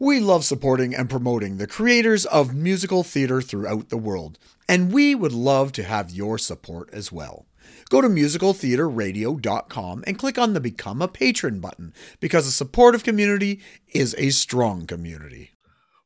We love supporting and promoting the creators of musical theater throughout the world, and we would love to have your support as well. Go to musicaltheaterradio.com and click on the Become a Patron button because a supportive community is a strong community.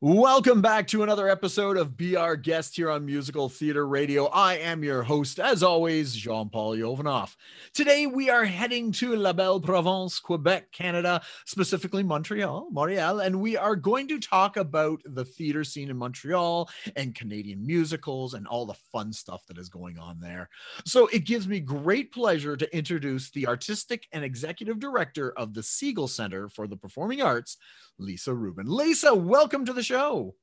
Welcome back to another episode of Be Our Guest here on Musical Theater Radio. I am your host, as always, Jean Paul Yovanov. Today we are heading to La Belle Province, Quebec, Canada, specifically Montreal, Montreal, and we are going to talk about the theater scene in Montreal and Canadian musicals and all the fun stuff that is going on there. So it gives me great pleasure to introduce the artistic and executive director of the Segal Center for the Performing Arts, Lisa Rubin. Lisa, welcome to the show.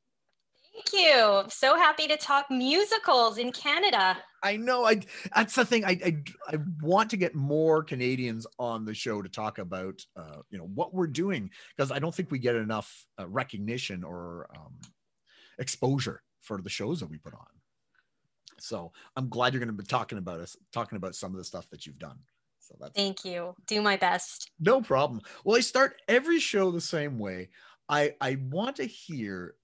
Thank you. So happy to talk musicals in Canada. I know. I that's the thing. I I, I want to get more Canadians on the show to talk about uh, you know what we're doing because I don't think we get enough uh, recognition or um, exposure for the shows that we put on. So I'm glad you're going to be talking about us, talking about some of the stuff that you've done. So that's thank you. Do my best. No problem. Well, I start every show the same way. I I want to hear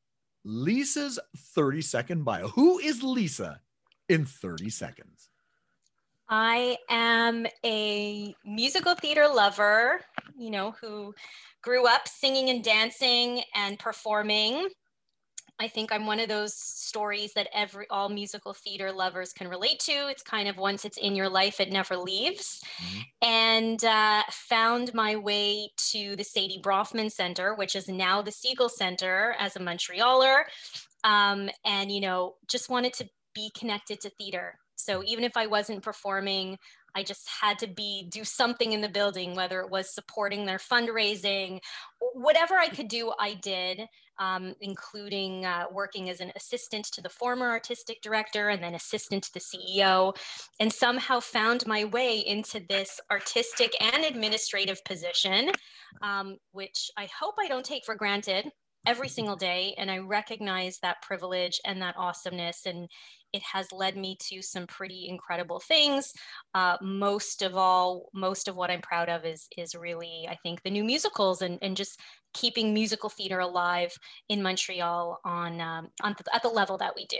Lisa's 30 second bio. Who is Lisa in 30 seconds? I am a musical theater lover, you know, who grew up singing and dancing and performing I think I'm one of those stories that every all musical theater lovers can relate to. It's kind of once it's in your life, it never leaves. Mm-hmm. And uh, found my way to the Sadie Bronfman Center, which is now the Segal Center as a Montrealer. Um, and, you know, just wanted to be connected to theater. So even if I wasn't performing, I just had to be do something in the building, whether it was supporting their fundraising, whatever I could do, I did, um, including uh, working as an assistant to the former artistic director and then assistant to the CEO, and somehow found my way into this artistic and administrative position, um, which I hope I don't take for granted every single day and i recognize that privilege and that awesomeness and it has led me to some pretty incredible things. Uh, most of all, most of what I'm proud of is is really, I think, the new musicals and, and just keeping musical theater alive in Montreal on um, on the, at the level that we do.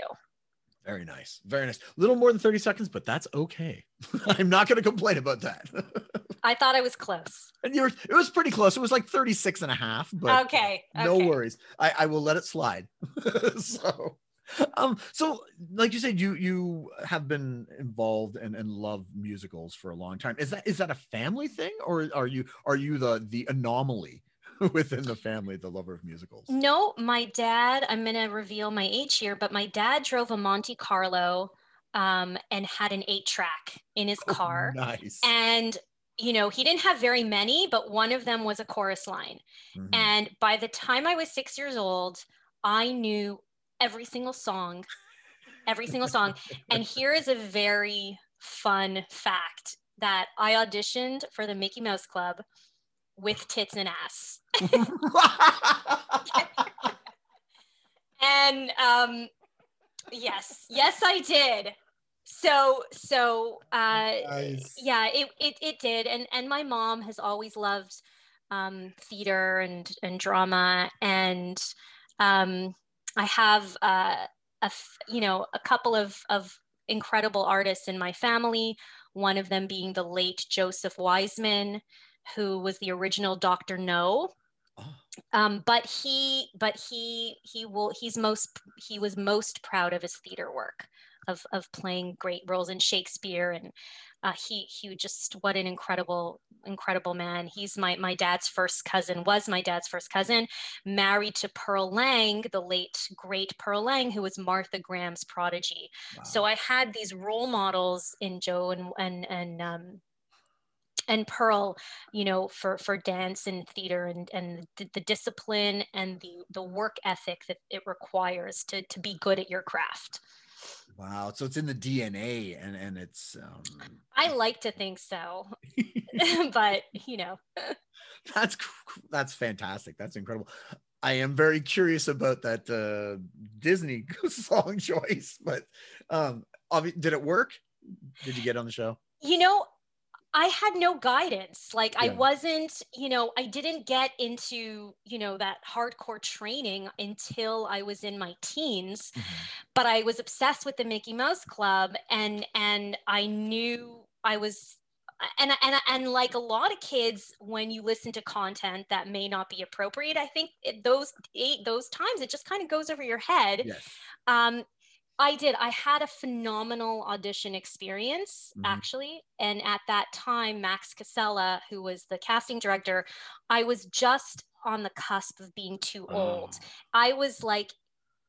Very nice. Very nice. A little more than 30 seconds, but that's okay. I'm not going to complain about that. I thought I was close. And you were, it was pretty close. It was like 36 and a half, but okay. no worries. I, I will let it slide. so um so like you said you you have been involved and and love musicals for a long time is that is that a family thing or are you are you the the anomaly within the family the lover of musicals no my dad i'm gonna reveal my age here but my dad drove a monte carlo um, and had an eight track in his oh, car oh, nice and you know, he didn't have very many, but one of them was a chorus line. Mm-hmm. And by the time I was six years old, I knew every single song, every single song. And here is a very fun fact that I auditioned for the Mickey Mouse Club with tits and ass. and um, yes, yes, I did. So, so uh, nice. yeah, it, it it did, and and my mom has always loved um, theater and and drama, and um, I have uh, a you know a couple of of incredible artists in my family. One of them being the late Joseph Wiseman, who was the original Doctor No. Oh. Um, but he, but he, he will. He's most. He was most proud of his theater work, of of playing great roles in Shakespeare and uh, he he just what an incredible incredible man. He's my my dad's first cousin was my dad's first cousin, married to Pearl Lang, the late great Pearl Lang, who was Martha Graham's prodigy. Wow. So I had these role models in Joe and and and um, and Pearl, you know, for for dance and theater and and the, the, discipline and the the work ethic that it requires to to be good at your craft. Wow. So it's in the DNA and, and it's. Um... I like to think so, but you know. that's that's fantastic. That's incredible. I am very curious about that uh, Disney song choice, but um, did it work? Did you get on the show? You know, I had no guidance. Like Yeah. I wasn't, you know, I didn't get into, you know, that hardcore training until I was in my teens. But I was obsessed with the Mickey Mouse Club and and I knew I was and and and like a lot of kids when you listen to content that may not be appropriate, I think it, those eight those times it just kind of goes over your head. Yes. Um, I did. I had a phenomenal audition experience, Mhm. actually. And at that time, Matt Casella, who was the casting director, I was just on the cusp of being too old. Oh. I was like,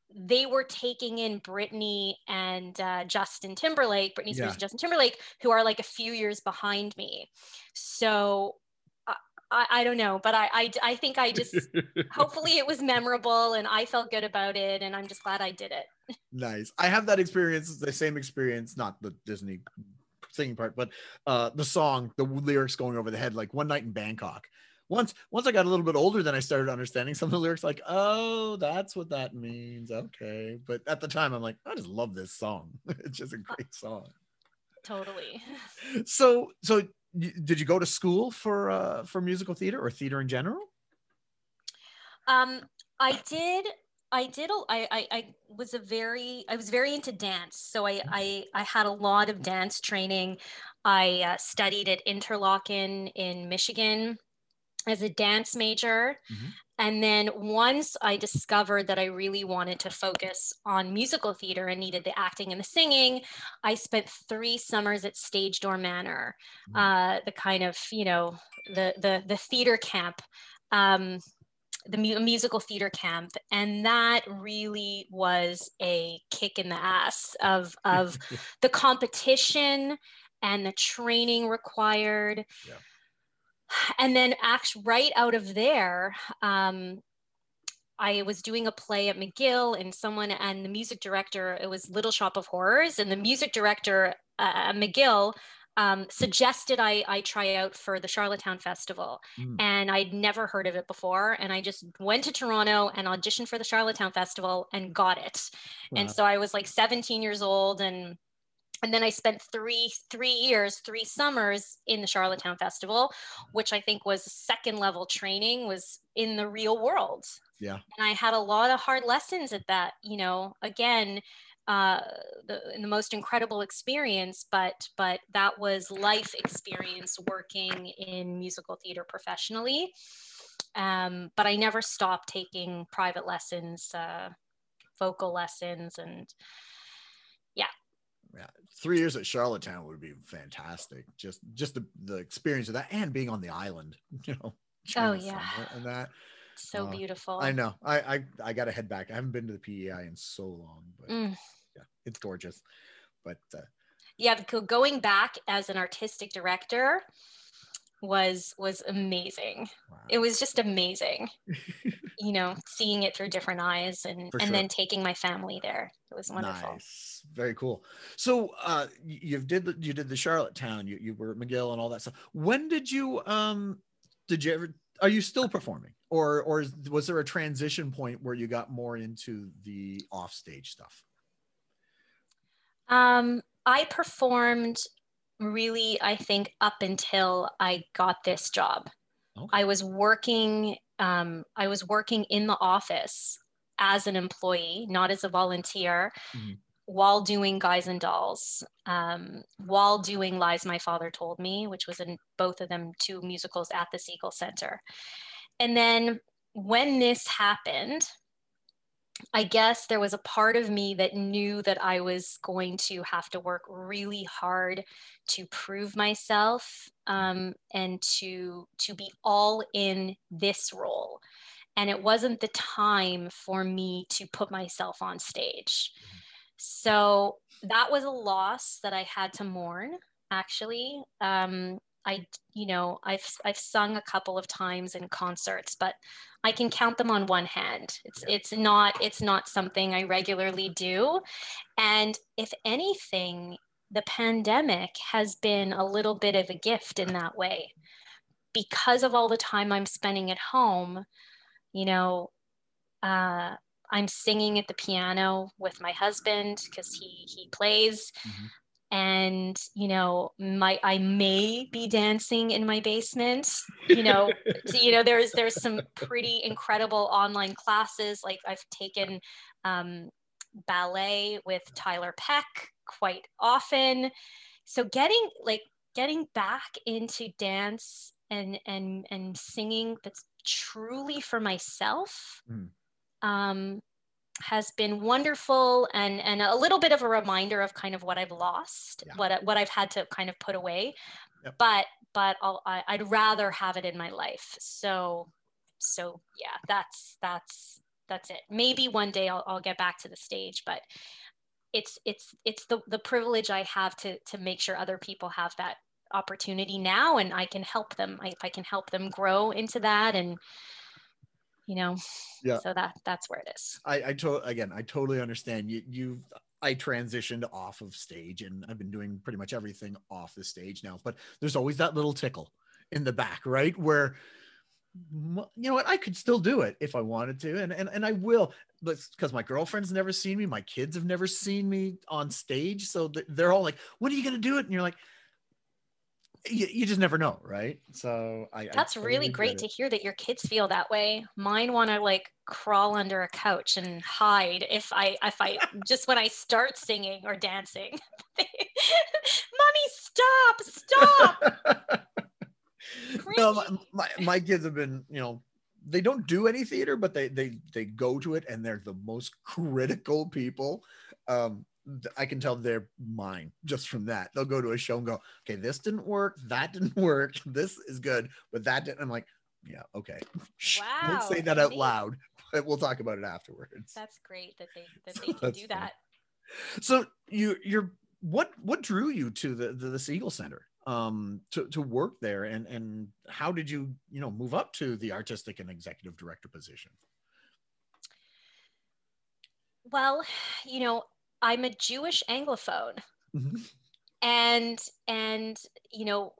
they were taking in Britney and uh, Justin Timberlake, Britney Spears Yeah. and Justin Timberlake, who are like a few years behind me. So I, I, don't know, but I, I, I think I just, hopefully it was memorable and I felt good about it. And I'm just glad I did it. Nice. I have that experience, the same experience, not the Disney singing part, but uh the song, the lyrics going over the head, like one night in Bangkok. Once once I got a little bit older, then I started understanding some of the lyrics, like, oh, that's what that means. Okay. But at the time, I'm like, I just love this song. it's just a great song. Totally. So so did you go to school for uh for musical theater or theater in general? Um, I did. I did. I, I, I was a very. I was very into dance, so I, I, I had a lot of dance training. I uh, studied at Interlochen in Michigan as a dance major. Mhm. And then once I discovered that I really wanted to focus on musical theater and needed the acting and the singing, I spent three summers at Stage Door Manor, Mm. uh, the kind of you know the the the theater camp. Um, the mu- musical theater camp and that really was a kick in the ass of of the competition and the training required Yeah. And then act right out of there um, I was doing a play at McGill, and someone and the music director, it was Little Shop of Horrors, and the music director uh, at McGill um, suggested I, I try out for the Charlottetown Festival. Mm. And I'd never heard of it before. And I just went to Toronto and auditioned for the Charlottetown Festival and got it. And so I was like 17 years old and and then I spent three three years, three summers in the Charlottetown Festival, which I think was second level training, was in the real world. Yeah. And I had a lot of hard lessons at that. You know, again, uh, the, the most incredible experience, but but that was life experience working in musical theater professionally. Um, but I never stopped taking private lessons, uh, vocal lessons, and yeah three years at charlottetown would be fantastic just just the, the experience of that and being on the island you know Oh, yeah. and that so Uh, beautiful. i know I, I i gotta head back i haven't been to the pei in so long but Mm. yeah it's gorgeous but uh, yeah going back as an artistic director was was amazing. Wow. it was just amazing you know seeing it through different eyes and For and sure. then taking my family there. It was wonderful. Nice. Very cool. So uh you've did the, you did the charlottetown you, you were at mcgill and all that stuff. When did you um did you ever are you still performing? Or or was there a transition point where you got more into the offstage stuff? Um i performed really i think up until i got this job Okay. i was working um, i was working in the office as an employee not as a volunteer Mhm. while doing guys and dolls um, while doing lies my father told me which was in both of them two musicals at the segal center and then when this happened I guess there was a part of me that knew that I was going to have to work really hard to prove myself um, and to to be all in this role. And it wasn't the time for me to put myself on stage. So that was a loss that I had to mourn. Actually, um, I you know I've I've sung a couple of times in concerts, but I can count them on one hand. It's it's not it's not something I regularly do. And if anything, the pandemic has been a little bit of a gift in that way. Because of all the time I'm spending at home, you know, uh, I'm singing at the piano with my husband because he he plays. Mhm. And you know my i may be dancing in my basement. You know so, you know there's there's some pretty incredible online classes. Like i've taken um, ballet with Tiler Peck quite often. So getting like getting back into dance and and and singing that's truly for myself mm. um, has been wonderful and and a little bit of a reminder of kind of what I've lost, yeah. what what I've had to kind of put away. Yep. But but I'll, I, I'd rather have it in my life. So so yeah, that's that's that's it. Maybe one day I'll, I'll get back to the stage, but it's it's it's the the privilege I have to to make sure other people have that opportunity now, and I can help them. I, if I can help them grow into that and you know? Yeah. So that that's where it is. I i to, again i totally understand. You you've i transitioned off of stage and i've been doing pretty much everything off the stage now but there's always that little tickle in the back right? Where you know what? I could still do it if i wanted to and and, and i will but because my girlfriend's never seen me my kids have never seen me on stage so they're all like when are you going to do it? And you're like you, you just never know, right? So I that's I, really great to hear that your kids feel that way. Mine want to like crawl under a couch and hide if I if I just when I start singing or dancing. Mommy, stop! Stop! no, my, my, my kids have been, you know, they don't do any theater, but they they they go to it and they're the most critical people. Um, I can tell they're mine just from that. They'll go to a show and go, okay, this didn't work, that didn't work, this is good, but that didn't. I'm like, yeah, okay. Wow. Don't say that out loud, but we'll talk about it afterwards. That's great that they that they can do that. So you you're what what drew you to the the, the Segal Center um to, to work there and and how did you you know move up to the artistic and executive director position? Well, you know, I'm a Jewish Anglophone. Mm-hmm. And and you know,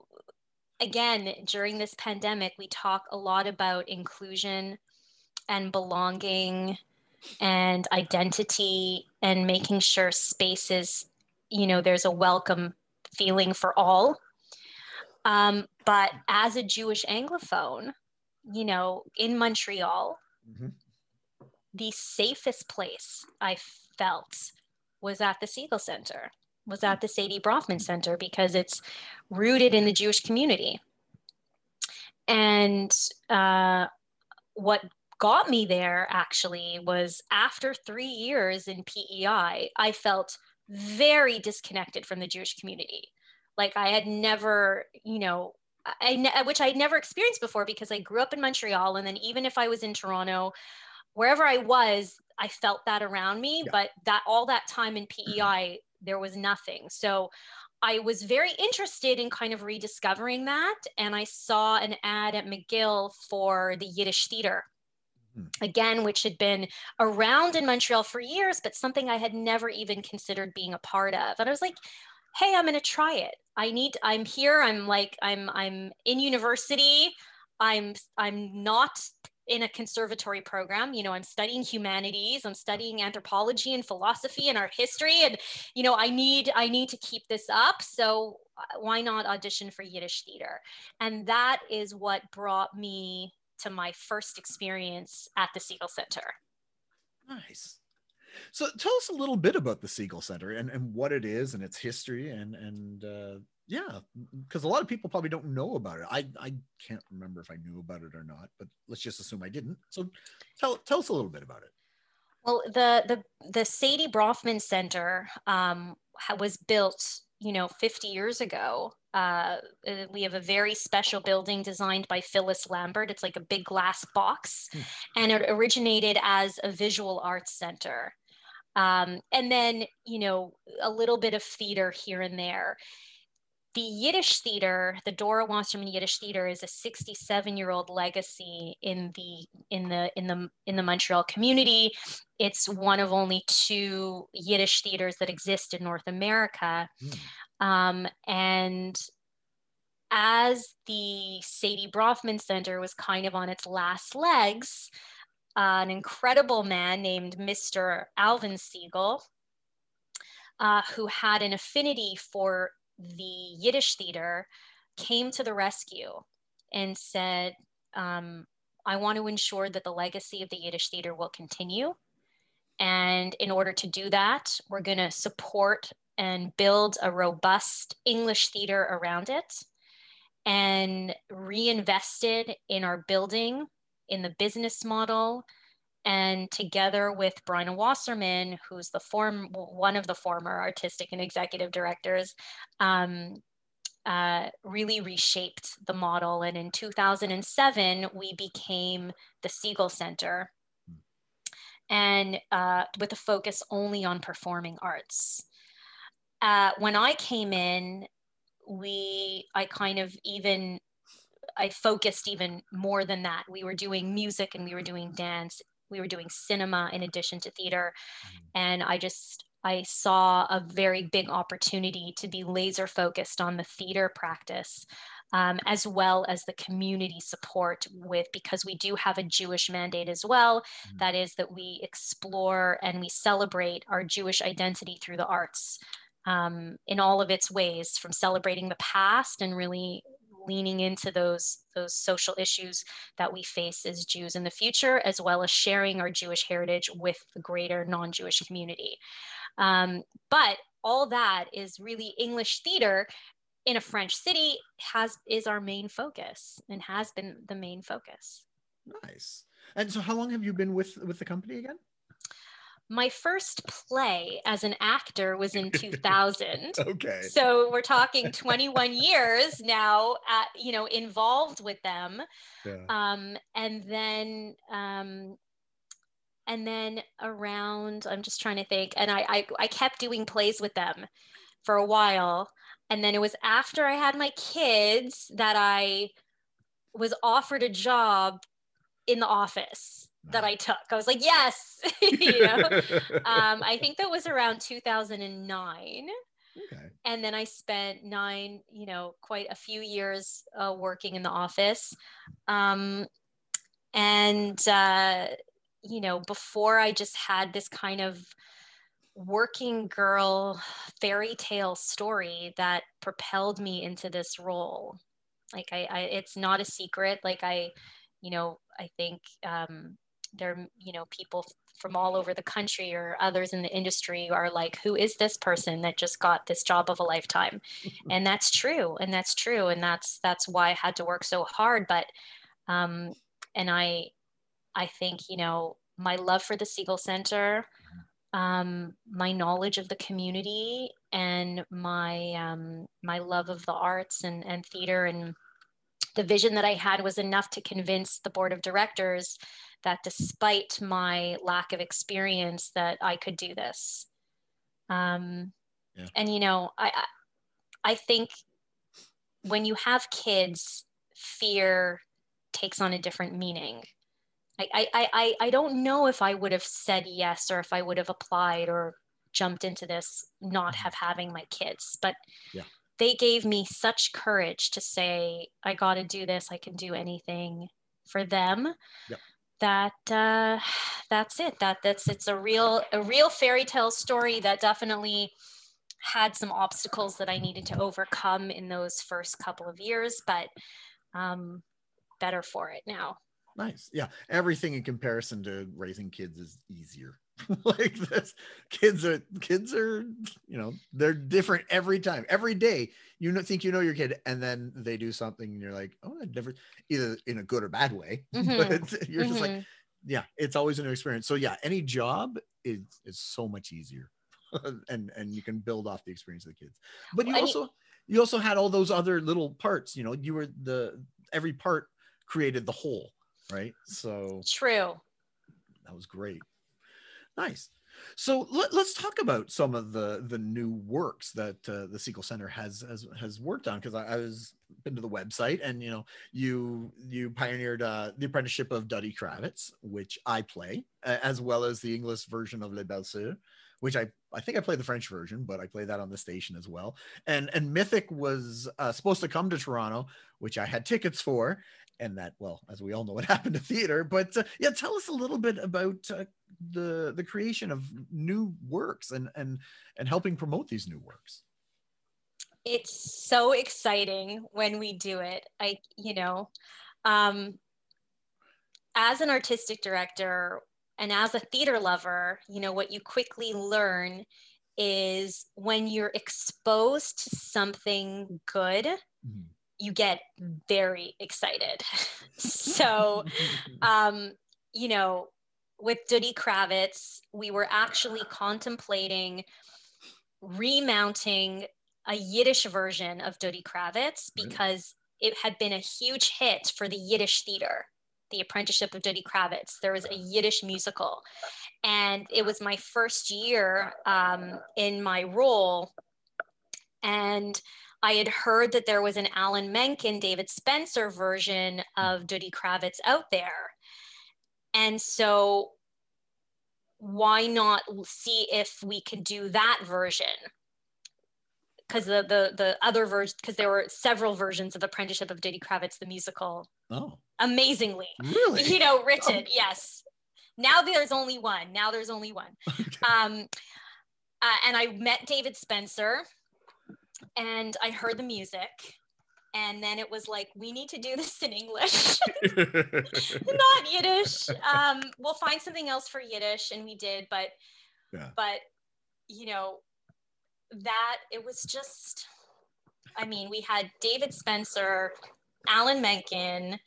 again, during this pandemic, we talk a lot about inclusion and belonging and identity and making sure spaces, you know, there's a welcome feeling for all. Um, but as a Jewish Anglophone, you know, in Montreal, mm-hmm. the safest place I felt was at the Segal Center, was at the Sadie Bronfman Center because it's rooted in the Jewish community. And uh, what got me there actually was after three years in PEI, I felt very disconnected from the Jewish community. Like I had never, you know, I, which I had never experienced before because I grew up in Montreal. And then even if I was in Toronto, wherever I was, I felt that around me, yeah. but that all that time in PEI, there was nothing. So I was very interested in kind of rediscovering that. And I saw an ad at McGill for the Yiddish theater mm-hmm. again, which had been around in Montreal for years, but something I had never even considered being a part of. And I was like, hey, I'm going to try it. I need, I'm here. I'm like, I'm, I'm in university. I'm, I'm not in a conservatory program. You know i'm studying humanities i'm studying anthropology and philosophy and art history and you know i need i need to keep this up. So uh, why not audition for yiddish theater? And that is what brought me to my first experience at the segal center. Nice. So tell us a little bit about the segal center and, and what it is and its history and and uh, yeah because a lot of people probably don't know about it. I i can't remember if i knew about it or not but let's just assume i didn't. So tell tell us a little bit about it. Well the the the sadie bronfman center um, was built you know 50 years ago. Uh, uh, we have a very special building designed by phyllis lambert. It's like a big glass box hmm. and it originated as a visual arts center. Um, and then you know a little bit of theater here and there the Yiddish theater, the Dora Wasserman Yiddish theater, is a 67-year-old legacy in the in the in the in the Montreal community. It's one of only two Yiddish theaters that exist in North America, mm. um, and as the Sadie Bronfman Center was kind of on its last legs, uh, an incredible man named Mr. Alvin Segal, uh, who had an affinity for the Yiddish theater, came to the rescue and said, um, I want to ensure that the legacy of the Yiddish theater will continue. And in order to do that, we're going to support and build a robust English theater around it and reinvested in our building, in the business model, and together with Bryna Wasserman, who's the form one of the former artistic and executive directors, um, uh, really reshaped the model. And in 2007, we became the Segal Center, and uh, with a focus only on performing arts. Uh, when I came in, we I kind of even I focused even more than that. We were doing music and we were doing dance. We were doing cinema in addition to theater. Mm-hmm. And I just I saw a very big opportunity to be laser focused on the theater practice. Um, as well as the community support with because we do have a Jewish mandate as well. Mm-hmm. That is that we explore and we celebrate our Jewish identity through the arts um, in all of its ways, from celebrating the past and really leaning into those those social issues that we face as Jews in the future, as well as sharing our Jewish heritage with the greater non-Jewish community. Um, but all that is really English theater in a French city has is our main focus and has been the main focus. Nice. And so, how long have you been with with the company again? My first play as an actor was in 2000 okay. So we're talking 21 years now at, you know involved with them. Yeah. um, and then um, and then around i'm just trying to think and I, I i kept doing plays with them for a while. And then it was after i had my kids that i was offered a job in the office that I took. I was like, yes, you know. um, I think that was around 2009. Okay. And then I spent nine, you know, quite a few years uh, working in the office. Um, and, uh, you know, before I just had this kind of working girl fairy tale story that propelled me into this role. Like I, I it's not a secret. Like I, you know, I think um, there are you know people from all over the country or others in the industry are like who is this person that just got this job of a lifetime? And that's true and that's true and that's that's why i had to work so hard but um and i i think you know my love for the Segal Center um my knowledge of the community and my um my love of the arts and and theater and the vision that i had was enough to convince the board of directors that despite my lack of experience that I could do this. Um, yeah. And you know, I I think when you have kids, fear takes on a different meaning. I, I, I, I don't know if I would have said yes or if I would have applied or jumped into this not mm-hmm. have having my kids but yeah. They gave me such courage to say i got to do this i can do anything for them yep that uh, that's it. That that's it's a real a real fairy tale story that definitely had some obstacles that I needed to overcome in those first couple of years, but um, better for it now. Nice. Yeah. Everything in comparison to raising kids is easier. like this kids are kids are you know they're different every time every day you know, think you know your kid and then they do something and you're like oh i never either in a good or bad way mm-hmm. but you're mm-hmm. just like mm-hmm. yeah it's always a new experience so yeah any job is is so much easier and and you can build off the experience of the kids but you also you also had all those other little parts you know you were the every part created the whole right so true that was great nice so let, us talk about some of the the new works that uh, the Segal Center has has has worked on because I, I, was been to the website and you know you you pioneered uh, the apprenticeship of Duddy Kravitz, which I play, as well as the English version of Les Belles which I I think I play the French version, but I play that on the station as well. And and Mythic was uh, supposed to come to Toronto, which I had tickets for, and that well as we all know what happened to theater but uh, yeah tell us a little bit about uh, the the creation of new works and and and helping promote these new works. It's so exciting when we do it. I you know um as an artistic director and as a theater lover you know what you quickly learn is when you're exposed to something good mm-hmm you get very excited. so, um, you know, with Duddy Kravitz, we were actually contemplating remounting a Yiddish version of Duddy Kravitz because it had been a huge hit for the Yiddish theater, The Apprenticeship of Duddy Kravitz. There was a Yiddish musical. And it was my first year um, in my role. And I had heard that there was an Alan Menken, David Spencer version of Duddy Kravitz out there. And so why not see if we could do that version? Because the, the the other version, because there were several versions of Apprenticeship of Duddy Kravitz, the musical. Oh. Amazingly. Really? You know, written, oh. yes. Now there's only one. Now there's only one. Okay. Um, uh, and I met David Spencer and I heard the music. And then it was like, we need to do this in English, not Yiddish. Um, we'll find something else for Yiddish. And we did, but, yeah. but, you know, that it was just, I mean, we had David Spencer, Alan Menken,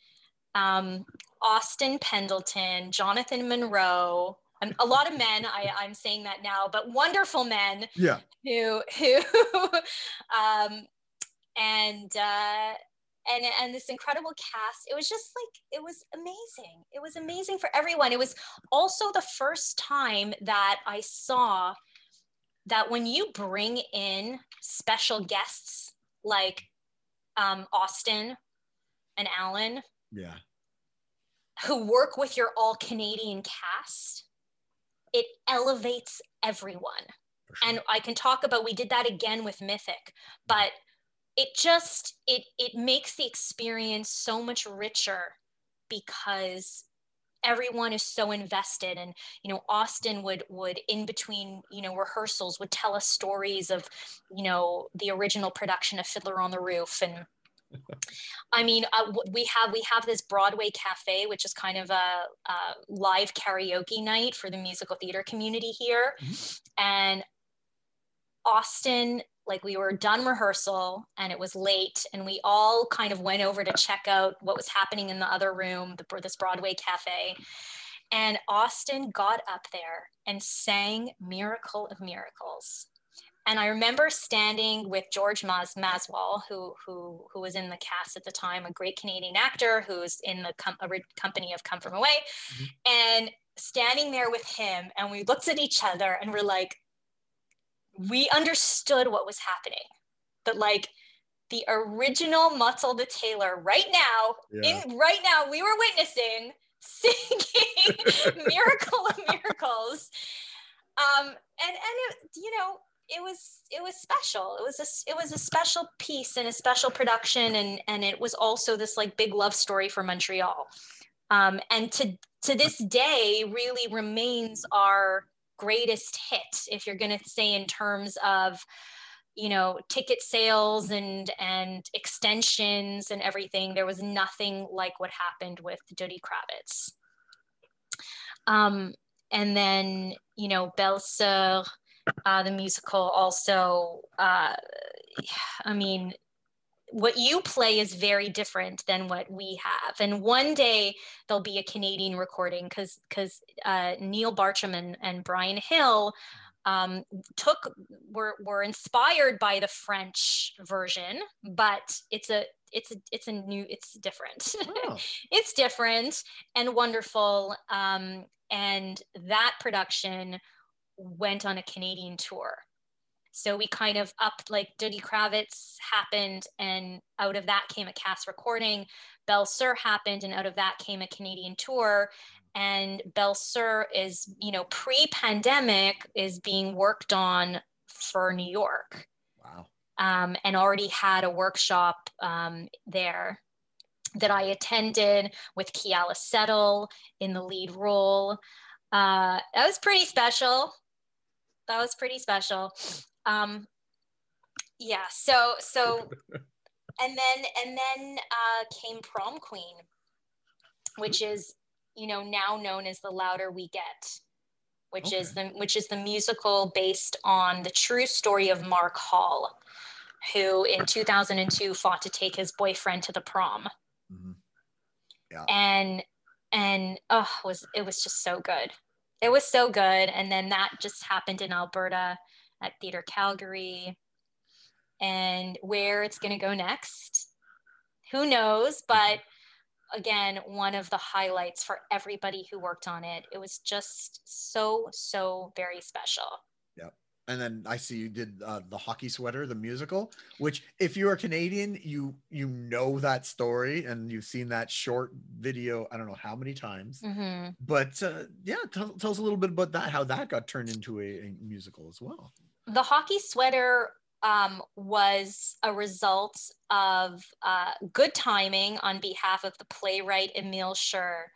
um, Austin Pendleton, Jonathan Monro, a lot of men I, i'm saying that now but wonderful men yeah. who who um and uh and and this incredible cast it was just like it was amazing. It was amazing for everyone. It was also the first time that i saw that when you bring in special guests like um, austin and alan yeah. who work with your all canadian cast it elevates everyone. Sure. And I can talk about we did that again with Mythic, but it just it it makes the experience so much richer because everyone is so invested and you know austin would would in between you know rehearsals would tell us stories of you know the original production of fiddler on the roof and I mean, uh, we have we have this Broadway cafe, which is kind of a, a live karaoke night for the musical theater community here, mm-hmm. and Austin. Like we were done rehearsal and it was late, and we all kind of went over to check out what was happening in the other room, the, this Broadway cafe. And Austin got up there and sang Miracle of Miracles and I remember standing with George Mas- Masswohl, who, who, who was in the cast at the time, a great Canadian actor who's in the com- company of Come From Away, mm-hmm. and standing there with him. And we looked at each other and we're like, we understood what was happening. That, like, the original Motel the Tailor right now, yeah. in right now, we were witnessing singing Miracle of Miracles. Um, and and it, you know, it was it was special. It was a it was a special piece and a special production and and it was also this like big love story for montreal. Um, and to to this day really remains our greatest hit if you're going to say in terms of you know ticket sales and and extensions and everything there was nothing like what happened with Duddy Kravitz. Um, and then you know Belle Sœur uh, the musical also uh, i mean what you play is very different than what we have and one day there'll be a canadian recording because because uh, neil bartram and, and brian hill um, took were, were inspired by the french version but it's a it's a it's a new it's different oh. it's different and wonderful um, and that production went on a Canadian tour. So we kind of upped like Duddy Kravitz happened, and out of that came a cast recording. Belle Sœur happened, and out of that came a Canadian tour. And Belle Sœur is, you know, pre-pandemic is being worked on for New York. Wow. Um, and already had a workshop um, there. that I attended with Keala Settle in the lead role. Uh, that was pretty special. That was pretty special. Um, yeah. So so, and then and then uh, came Prom Queen, which is you know now known as the Louder We Get, which okay. is the which is the musical based on the true story of Marc Hall, who in 2002 fought to take his boyfriend to the prom. Mm-hmm. Yeah. And and oh, it was it was just so good. It was so good. And then that just happened in Alberta at Theatre Calgary. And where it's going to go next, who knows? But again, one of the highlights for everybody who worked on it. It was just so, so very special and then I see you did uh, the hockey sweater, the musical. Which, if you're a Canadian, you you know that story and you've seen that short video. I don't know how many times, mm-hmm. but uh, yeah, tell, tell us a little bit about that. How that got turned into a, a musical as well. The hockey sweater um, was a result of uh, good timing on behalf of the playwright Emil Sher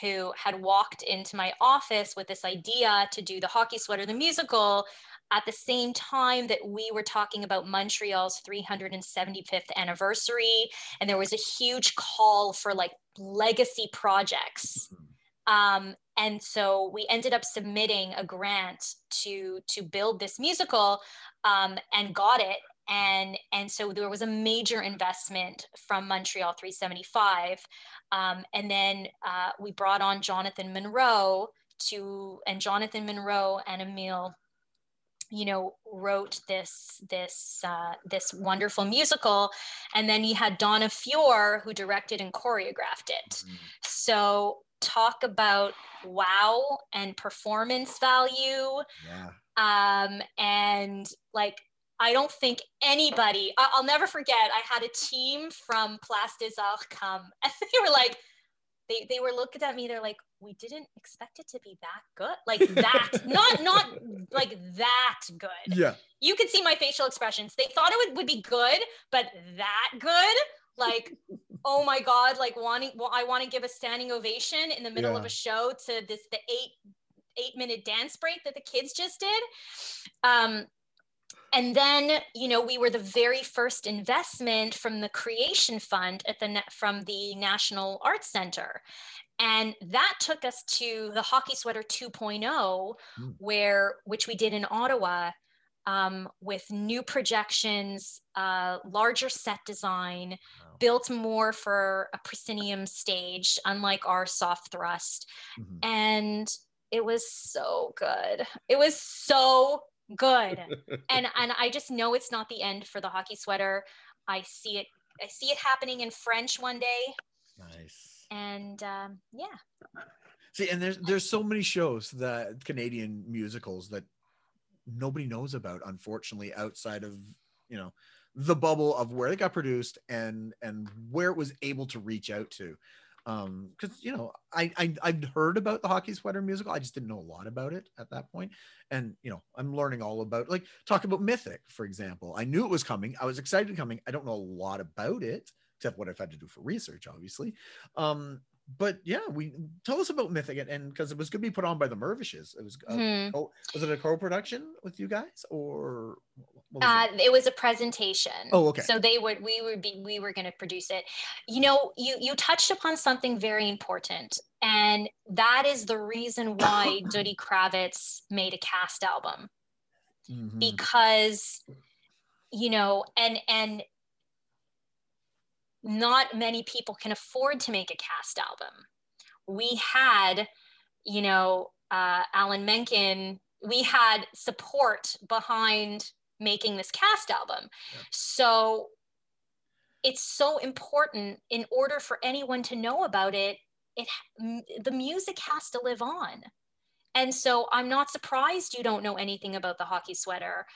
who had walked into my office with this idea to do the hockey sweater the musical at the same time that we were talking about Montreal's 375th anniversary, and there was a huge call for like legacy projects. Mm-hmm. Um, and so we ended up submitting a grant to to build this musical um, and got it and and so there was a major investment from montreal 375 um, and then uh, we brought on jonathan monro to and jonathan monro and emil you know wrote this this uh, this wonderful musical and then he had donna feore who directed and choreographed it mm-hmm. so talk about wow and performance value yeah. um and like I don't think anybody, I'll never forget, I had a team from Place des Arts come and they were like, they, they were looking at me, they're like, we didn't expect it to be that good like that not not like that good. Yeah. You could see my facial expressions. They thought it would, would be good but that good? Like oh my god like wanting well, i want to give a standing ovation in the middle yeah. of a show to this the eight eight minute dance break that the kids just did. Um and then you know we were the very first investment from the creation fund at the from the national arts center and that took us to the hockey sweater 2.0 mm. where which we did in ottawa um, with new projections uh, larger set design wow. built more for a proscenium stage unlike our soft thrust mm-hmm. and it was so good it was so good and and i just know it's not the end for the hockey sweater i see it i see it happening in french one day nice and um, yeah. See, and there's there's so many shows that Canadian musicals that nobody knows about, unfortunately, outside of you know the bubble of where it got produced and and where it was able to reach out to. Um because you know I, I i'd heard about the hockey sweater musical. I just didn't know a lot about it at that point. And you know i'm learning all about like talk about mythic for example. I knew it was coming. I was excited coming. I don't know a lot about it except what I've had to do for research, obviously. Um, but yeah, we tell us about Mythic and because it was going to be put on by the Mirvishes. It was uh, mm-hmm. co- was it a co-production with you guys or uh, it? was a presentation. Oh, okay. So they would we would be we were going to produce it. You know, you you touched upon something very important, and that is the reason why Duddy Kravitz made a cast album mm-hmm. because you know and and not many people can afford to make a cast album. We had, you know, uh, Alan Menken, we had support behind making this cast album. Yeah. So it's so important in order for anyone to know about it, it the music has to live on. And so I'm not surprised you don't know anything about the hockey sweater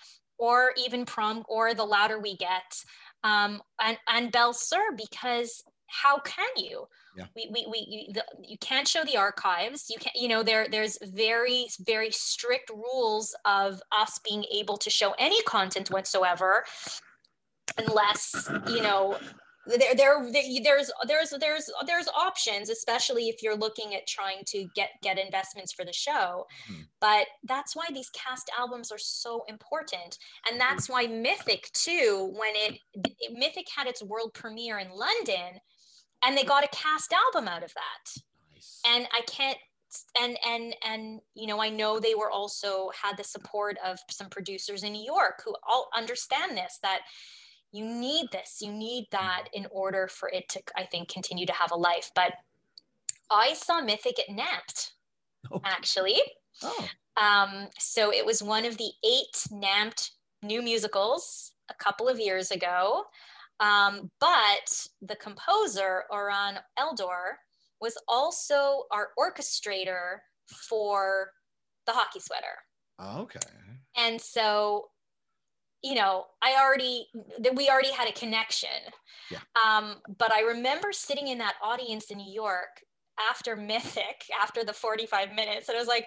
or even prom or the louder we get um, and, and Belle Sœur because how can you? Yeah. We, we, we you, the, you can't show the archives. You can't, you know, there, there's very, very strict rules of us being able to show any content whatsoever, unless, you know, there, there there's there's there's there's options especially if you're looking at trying to get get investments for the show mm-hmm. but that's why these cast albums are so important and that's why mythic too when it, it mythic had its world premiere in london and they got a cast album out of that nice. and i can't and and and you know i know they were also had the support of some producers in new york who all understand this that you need this. You need that in order for it to i think continue to have a life. But i saw mythic at NAMT oh. actually. Oh. um, so it was one of the eight NAMT new musicals a couple of years ago. Um, but the composer oran eldor was also our orchestrator for the hockey sweater. Okay. And so you know, I already that we already had a connection. Yeah. Um, but I remember sitting in that audience in New York after Mythic, after the 45 minutes, and I was like,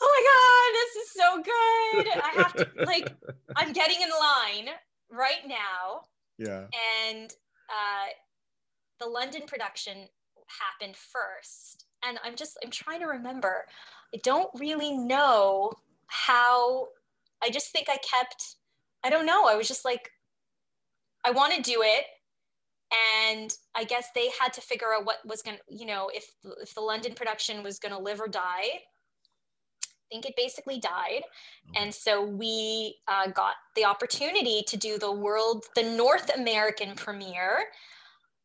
oh my God, this is so good. I have to like, I'm getting in line right now. Yeah. And uh, the London production happened first. And I'm just, I'm trying to remember. I don't really know how, I just think I kept I don't know. I was just like, I want to do it. And I guess they had to figure out what was going to, you know, if, if the London production was going to live or die. I think it basically died. And so we uh, got the opportunity to do the world, the North American premiere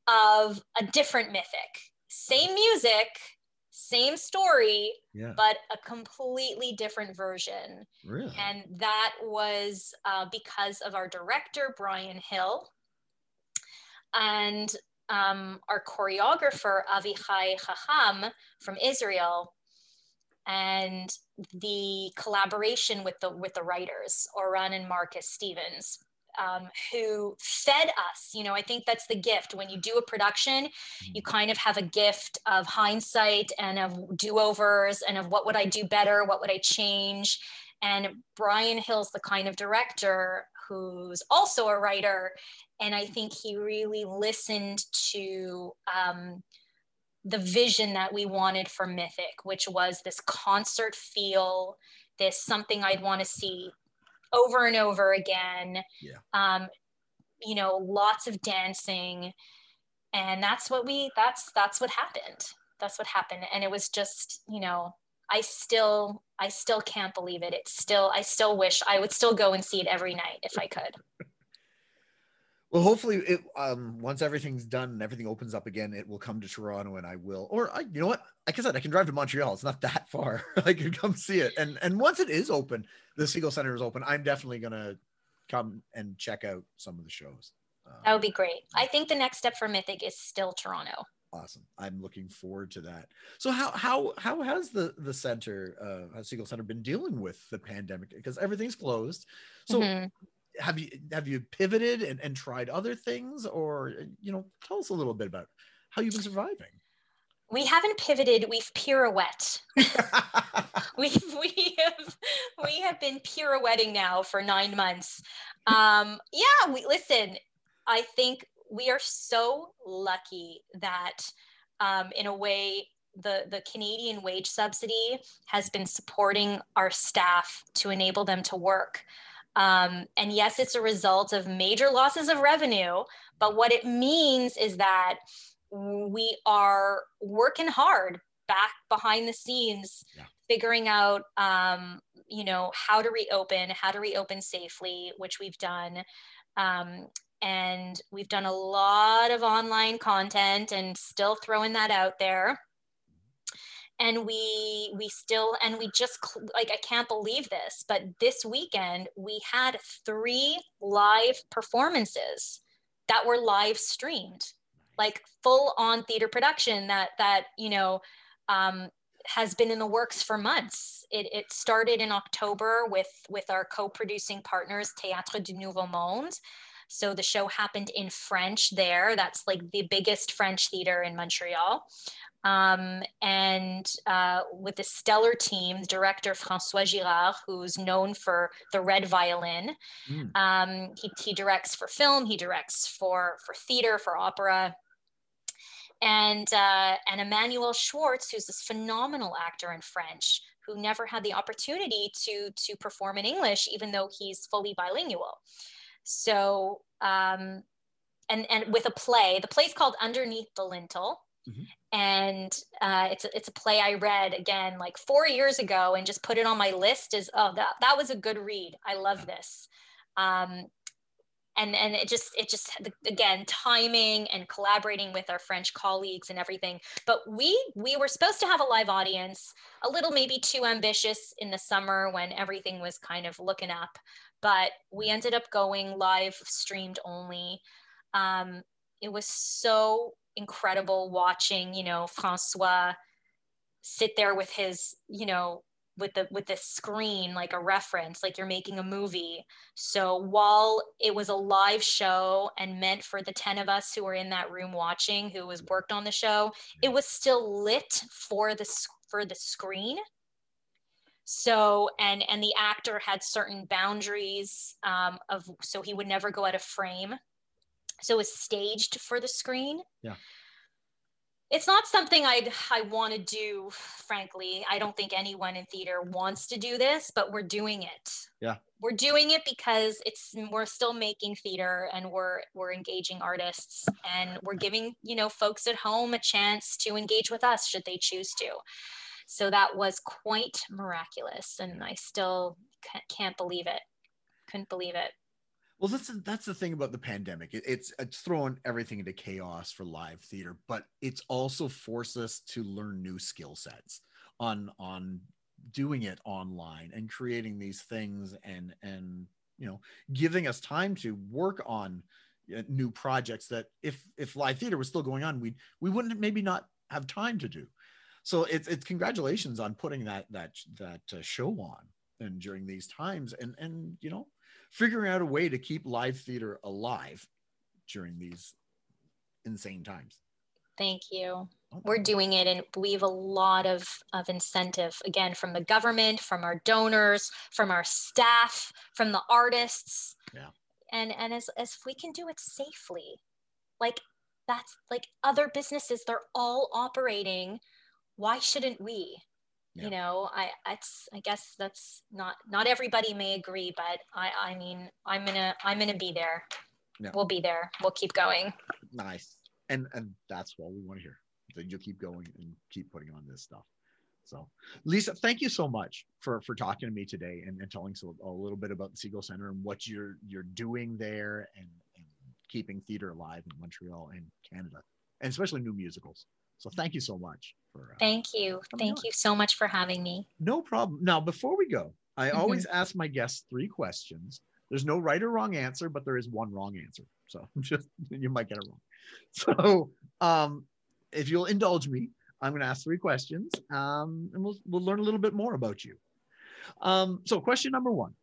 of a different mythic. Same music, same story, yeah. but a completely different version. Really? And that was uh, because of our director, Brian Hill, and um, our choreographer, Avichai Chacham from Israel, and the collaboration with the with the writers, Oran and Marcus Stevens um, who fed us. You know, I think that's the gift. When you do a production, you mm-hmm. kind of have a gift of hindsight and of do overs and of what would I do better? What would I change? And Brian Hill's the kind of director who's also a writer. And I think he really listened to um, the vision that we wanted for Mythic, which was this concert feel, this something I'd want to see over and over again. Yeah. Um, you know, lots of dancing. And that's what we, that's, that's what happened. That's what happened. And it was just, you know, I still, I still can't believe it. It's still, I still wish I would still go and see it every night if I could. Well, hopefully, it um, once everything's done and everything opens up again, it will come to Toronto, and I will. Or I, you know what? Like I said, I can drive to Montreal. It's not that far. I can come see it. And and once it is open, the Segal Center is open. I'm definitely gonna come and check out some of the shows. Um, that would be great. I think the next step for Mythic is still Toronto. Awesome. I'm looking forward to that. So how how how has the the center, uh, Segal Center, been dealing with the pandemic? Because everything's closed. So. Mm-hmm have you have you pivoted and, and tried other things? Or you know tell us a little bit about how you've been surviving. We haven't pivoted. We've pirouette we've we have we have been pirouetting now for nine months. Um yeah we listen i think we are so lucky that um, in a way the, the Canadian wage subsidy has been supporting our staff to enable them to work. Um, and yes, it's a result of major losses of revenue, but what it means is that we are working hard back behind the scenes, yeah. figuring out, um, you know, how to reopen, how to reopen safely, which we've done. Um, and we've done a lot of online content and still throwing that out there and we we still and we just like i can't believe this but this weekend we had three live performances that were live streamed like full on theater production that that you know um, has been in the works for months. It, it started in October with with our co-producing partners Théâtre du Nouveau Monde, So the show happened in French there. That's like the biggest French theater in Montreal. Um, and uh, with the stellar team, director Francois Girard, who's known for the red violin. Mm. Um, he, he directs for film, he directs for, for theater, for opera. And, uh, and Emmanuel Schwartz, who's this phenomenal actor in French, who never had the opportunity to, to perform in English, even though he's fully bilingual. So, um, and, and with a play, the play's called Underneath the Lintel Mm-hmm. And uh, it's a, it's a play I read again like four years ago and just put it on my list as oh that that was a good read. I love this. Um, and and it just it just again timing and collaborating with our french colleagues and everything but we we were supposed to have a live audience a little maybe too ambitious in the summer when everything was kind of looking up but we ended up going live streamed only um, it was so incredible watching, you know, Francois sit there with his, you know, with the with the screen like a reference like you're making a movie. So while it was a live show and meant for the 10 of us who were in that room watching who was worked on the show it was still lit for the for the screen. So and and the actor had certain boundaries um, of so he would never go out of frame so it's staged for the screen yeah it's not something I'd I want to do, frankly. I don't think anyone in theater wants to do this, but we're doing it. Yeah. We're doing it because it's we're still making theater and we're we're engaging artists and we're giving, you know, folks at home a chance to engage with us should they choose to. So that was quite miraculous and I still can't believe it. Couldn't believe it. Well, that's that's the thing about the pandemic. It, it's it's thrown everything into chaos for live theater, but it's also forced us to learn new skill sets on on doing it online and creating these things and and you know giving us time to work on uh, new projects that if if live theater was still going on, we we wouldn't maybe not have time to do. So it's it's congratulations on putting that that that uh, show on and during these times and and you know figuring out a way to keep live theater alive during these insane times. Thank you. Oh, We're doing it, and we have a lot of, of incentive again from the government, from our donors, from our staff, from the artists. Yeah. And and as as we can do it safely, like that's like other businesses, they're all operating. Why shouldn't we? Yeah. you know i it's i guess that's not not everybody may agree but i i mean i'm gonna i'm gonna be there. Yeah. we'll be there. We'll keep going. Nice. And and that's what we want to hear that you'll keep going and keep putting on this stuff. So lisa thank you so much for for talking to me today and, and telling us a, a little bit about the segal center and what you're you're doing there and, and keeping theater alive in montreal and canada and especially new musicals so thank you so much for. Uh, thank you. Thank on. you so much for having me. No problem. Now, before we go, I mm-hmm. always ask my guests three questions. There's no right or wrong answer, but there is one wrong answer. So just you might get it wrong. So um, if you'll indulge me, I'm going to ask three questions, um, and we'll we'll learn a little bit more about you. Um, so, question number one: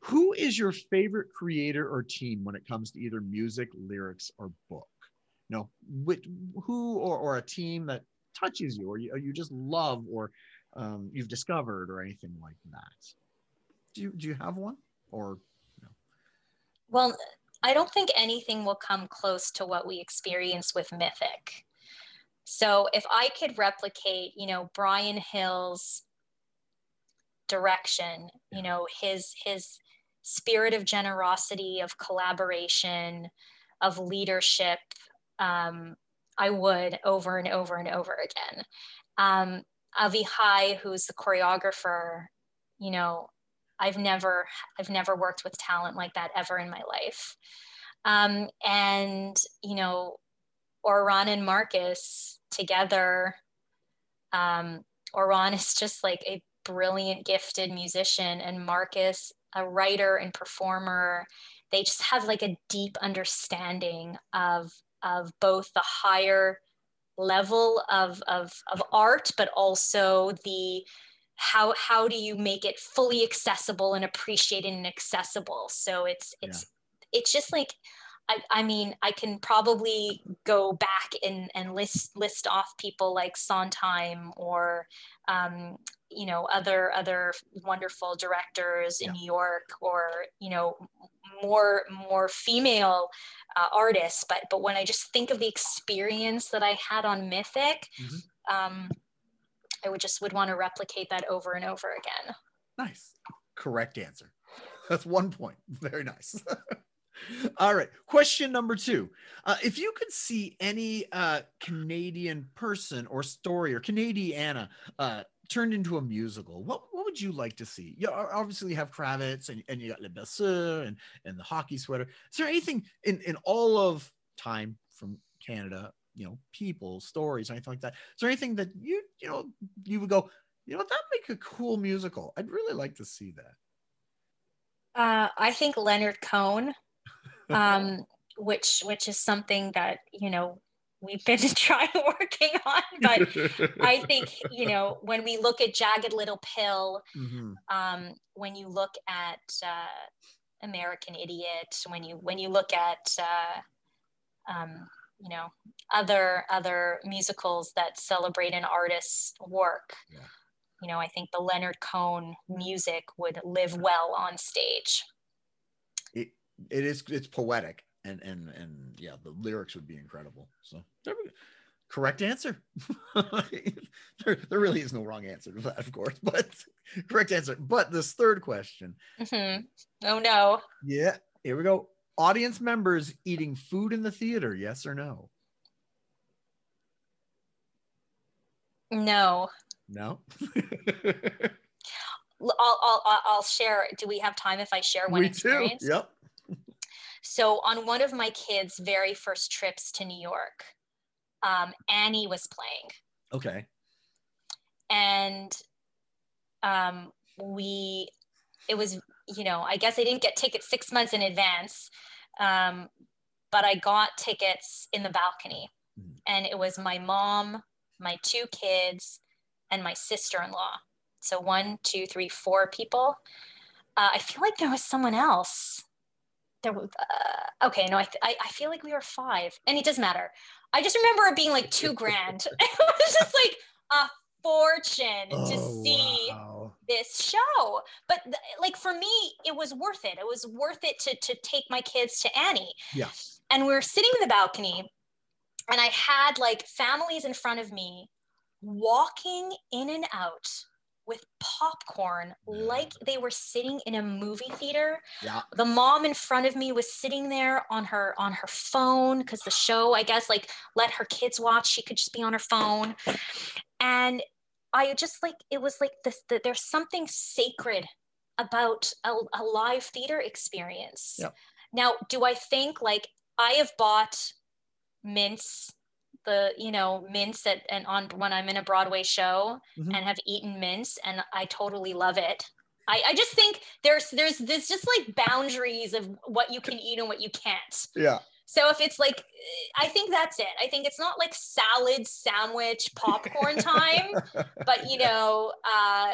Who is your favorite creator or team when it comes to either music, lyrics, or book? You know which, who or, or a team that touches you or you, or you just love or um, you've discovered or anything like that? Do you do you have one? Or no? well i don't think anything will come close to what we experience with mythic. So if i could replicate you know brian hill's direction you know his his spirit of generosity of collaboration of leadership um, I would over and over and over again. Um, Avihai, who's the choreographer, you know, I've never, I've never worked with talent like that ever in my life. Um, and, you know, Oran and Marcus together, um, Oran is just like a brilliant, gifted musician, and Marcus, a writer and performer. They just have like a deep understanding of of both the higher level of, of, of art, but also the how how do you make it fully accessible and appreciated and accessible so it's it's it's just like I, I mean, I can probably go back and, and list list off people like Sondheim or um, you know other other wonderful directors in yeah. New York or you know more more female uh, artists. But but when I just think of the experience that I had on Mythic, mm-hmm. um, I would just would want to replicate that over and over again. Nice, correct answer. That's one point. Very nice. All right. Question number two. Uh, if you could see any uh, Canadian person or story or Canadiana uh, turned into a musical, what, what would you like to see? You obviously you have Kravitz and, and you got Le Belle Sœur and, and the hockey sweater. Is there anything in, in all of time from Canada, you know, people, stories, anything like that? Is there anything that you, you know, you would go, you know, that make a cool musical? I'd really like to see that. Uh, I think Leonard Cohen um, which which is something that you know we've been trying working on but i think you know when we look at jagged little pill mm-hmm. um, when you look at uh, american idiot when you when you look at uh, um, you know other other musicals that celebrate an artist's work yeah. you know i think the leonard cohen music would live well on stage it, it is it's poetic and and and yeah the lyrics would be incredible so there we go. correct answer there, there really is no wrong answer to that of course but correct answer but this third question mm-hmm. oh no yeah here we go audience members eating food in the theater yes or no no no I'll, I'll, I'll share. Do we have time if I share one we experience? Do. Yep. So on one of my kids' very first trips to New York, um, Annie was playing. Okay. And um, we, it was, you know, I guess I didn't get tickets six months in advance, um, but I got tickets in the balcony. Mm-hmm. And it was my mom, my two kids, and my sister in law. So one, two, three, four people. Uh, I feel like there was someone else there was uh, okay no I, th- I, I feel like we were five and it doesn't matter. I just remember it being like two grand. It was just like a fortune oh, to see wow. this show. But th- like for me it was worth it. It was worth it to to take my kids to annie. Yeah. And we are sitting in the balcony and i had like families in front of me walking in and out with popcorn like they were sitting in a movie theater. Yeah. The mom in front of me was sitting there on her on her phone because the show, I guess, like let her kids watch. She could just be on her phone. And I just like it was like this the, there's something sacred about a, a live theater experience. Yep. Now, do I think like I have bought mints the you know mints at and on when I'm in a Broadway show mm-hmm. and have eaten mints and I totally love it. I, I just think there's there's there's just like boundaries of what you can eat and what you can't. Yeah. So if it's like, I think that's it. I think it's not like salad, sandwich, popcorn time, but you know, uh,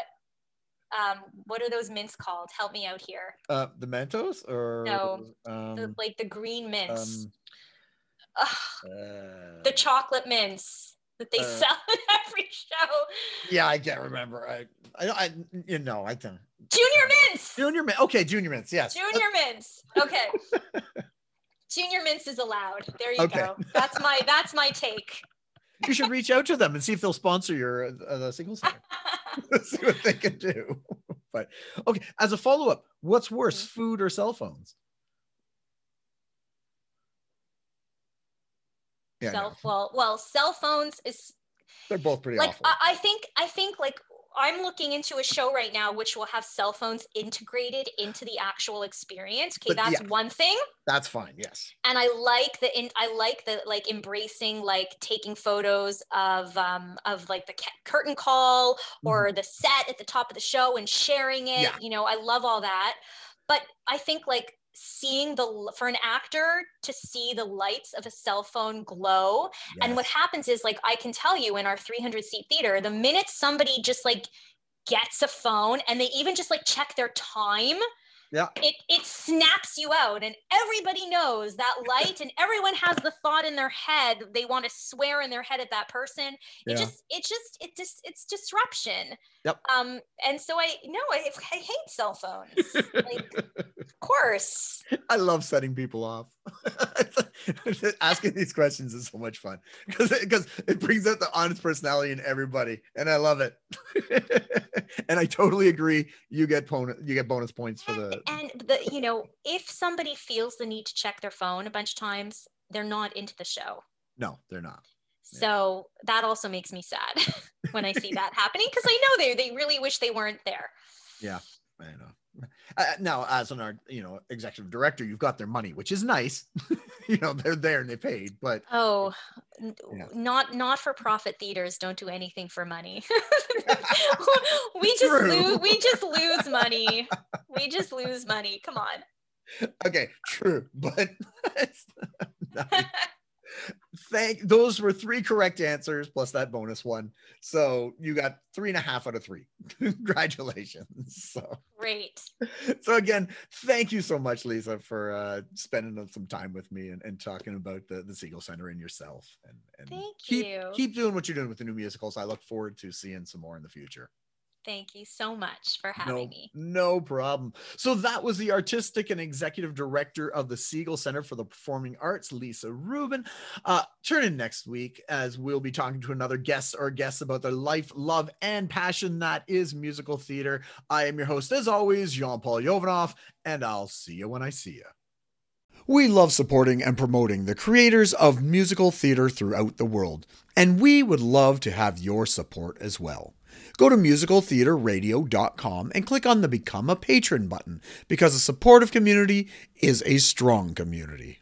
um, what are those mints called? Help me out here. Uh, the Mentos or no, um, the, like the green mints. Um, uh, the chocolate mints that they uh, sell in every show. Yeah, I can't remember. I, I, I you know, I can. Junior mints. Junior mints. Okay, junior mints. Yes. Junior mints. Okay. junior mints is allowed. There you okay. go. That's my that's my take. You should reach out to them and see if they'll sponsor your uh, the Segal center. see what they can do. But okay, as a follow up, what's worse, mm-hmm. food or cell phones? Yeah, cell well well cell phones is they're both pretty like awful. I, I think i think like i'm looking into a show right now which will have cell phones integrated into the actual experience okay but that's yeah, one thing that's fine yes and i like the in, i like the like embracing like taking photos of um of like the curtain call or mm-hmm. the set at the top of the show and sharing it yeah. you know i love all that but i think like seeing the for an actor to see the lights of a cell phone glow yes. and what happens is like i can tell you in our 300 seat theater the minute somebody just like gets a phone and they even just like check their time Yeah. It it snaps you out and everybody knows that light and everyone has the thought in their head they want to swear in their head at that person. It Yeah. just it just it just it's disruption. Yep. Um and so I no I, I hate cell phones. like of course. I love setting people off. Asking these questions is so much fun because because it brings out the honest personality in everybody, and I love it. and I totally agree. You get bonus you get bonus points for the And the you know, if somebody feels the need to check their phone a bunch of times, they're not into the show. no, they're not. Yeah. So that also makes me sad when I see that happening because I know they they really wish they weren't there. Yeah, I know. Uh, now, as an art, you know, executive director, you've got their money, which is nice. you know, they're there and they paid, but Oh, n- Yeah. not not for profit theaters don't do anything for money. we just True. lose we just lose money. We just lose money. Come on. okay, true, but. Thank those were three correct answers plus that bonus one. So you got three and a half out of three. Congratulations. So Great. so again, thank you so much, Lisa, for uh spending some time with me and, and talking about the, the Segal Center and yourself and, and Thank keep you. keep doing what you're doing with the new musicals. I look forward to seeing some more in the future. Thank you so much for having no, me. No problem. So that was the artistic and executive director of the Segal Center for the Performing Arts, Lisa Rubin. Uh, turn in next week as we'll be talking to another guest or guests about their life, love, and passion that is musical theater. I am your host, as always, Jean Paul Yovanov, and I'll see you when I see you. We love supporting and promoting the creators of musical theater throughout the world, and we would love to have your support as well. Go to musicaltheaterradio.com and click on the Become a Patron button because a supportive community is a strong community.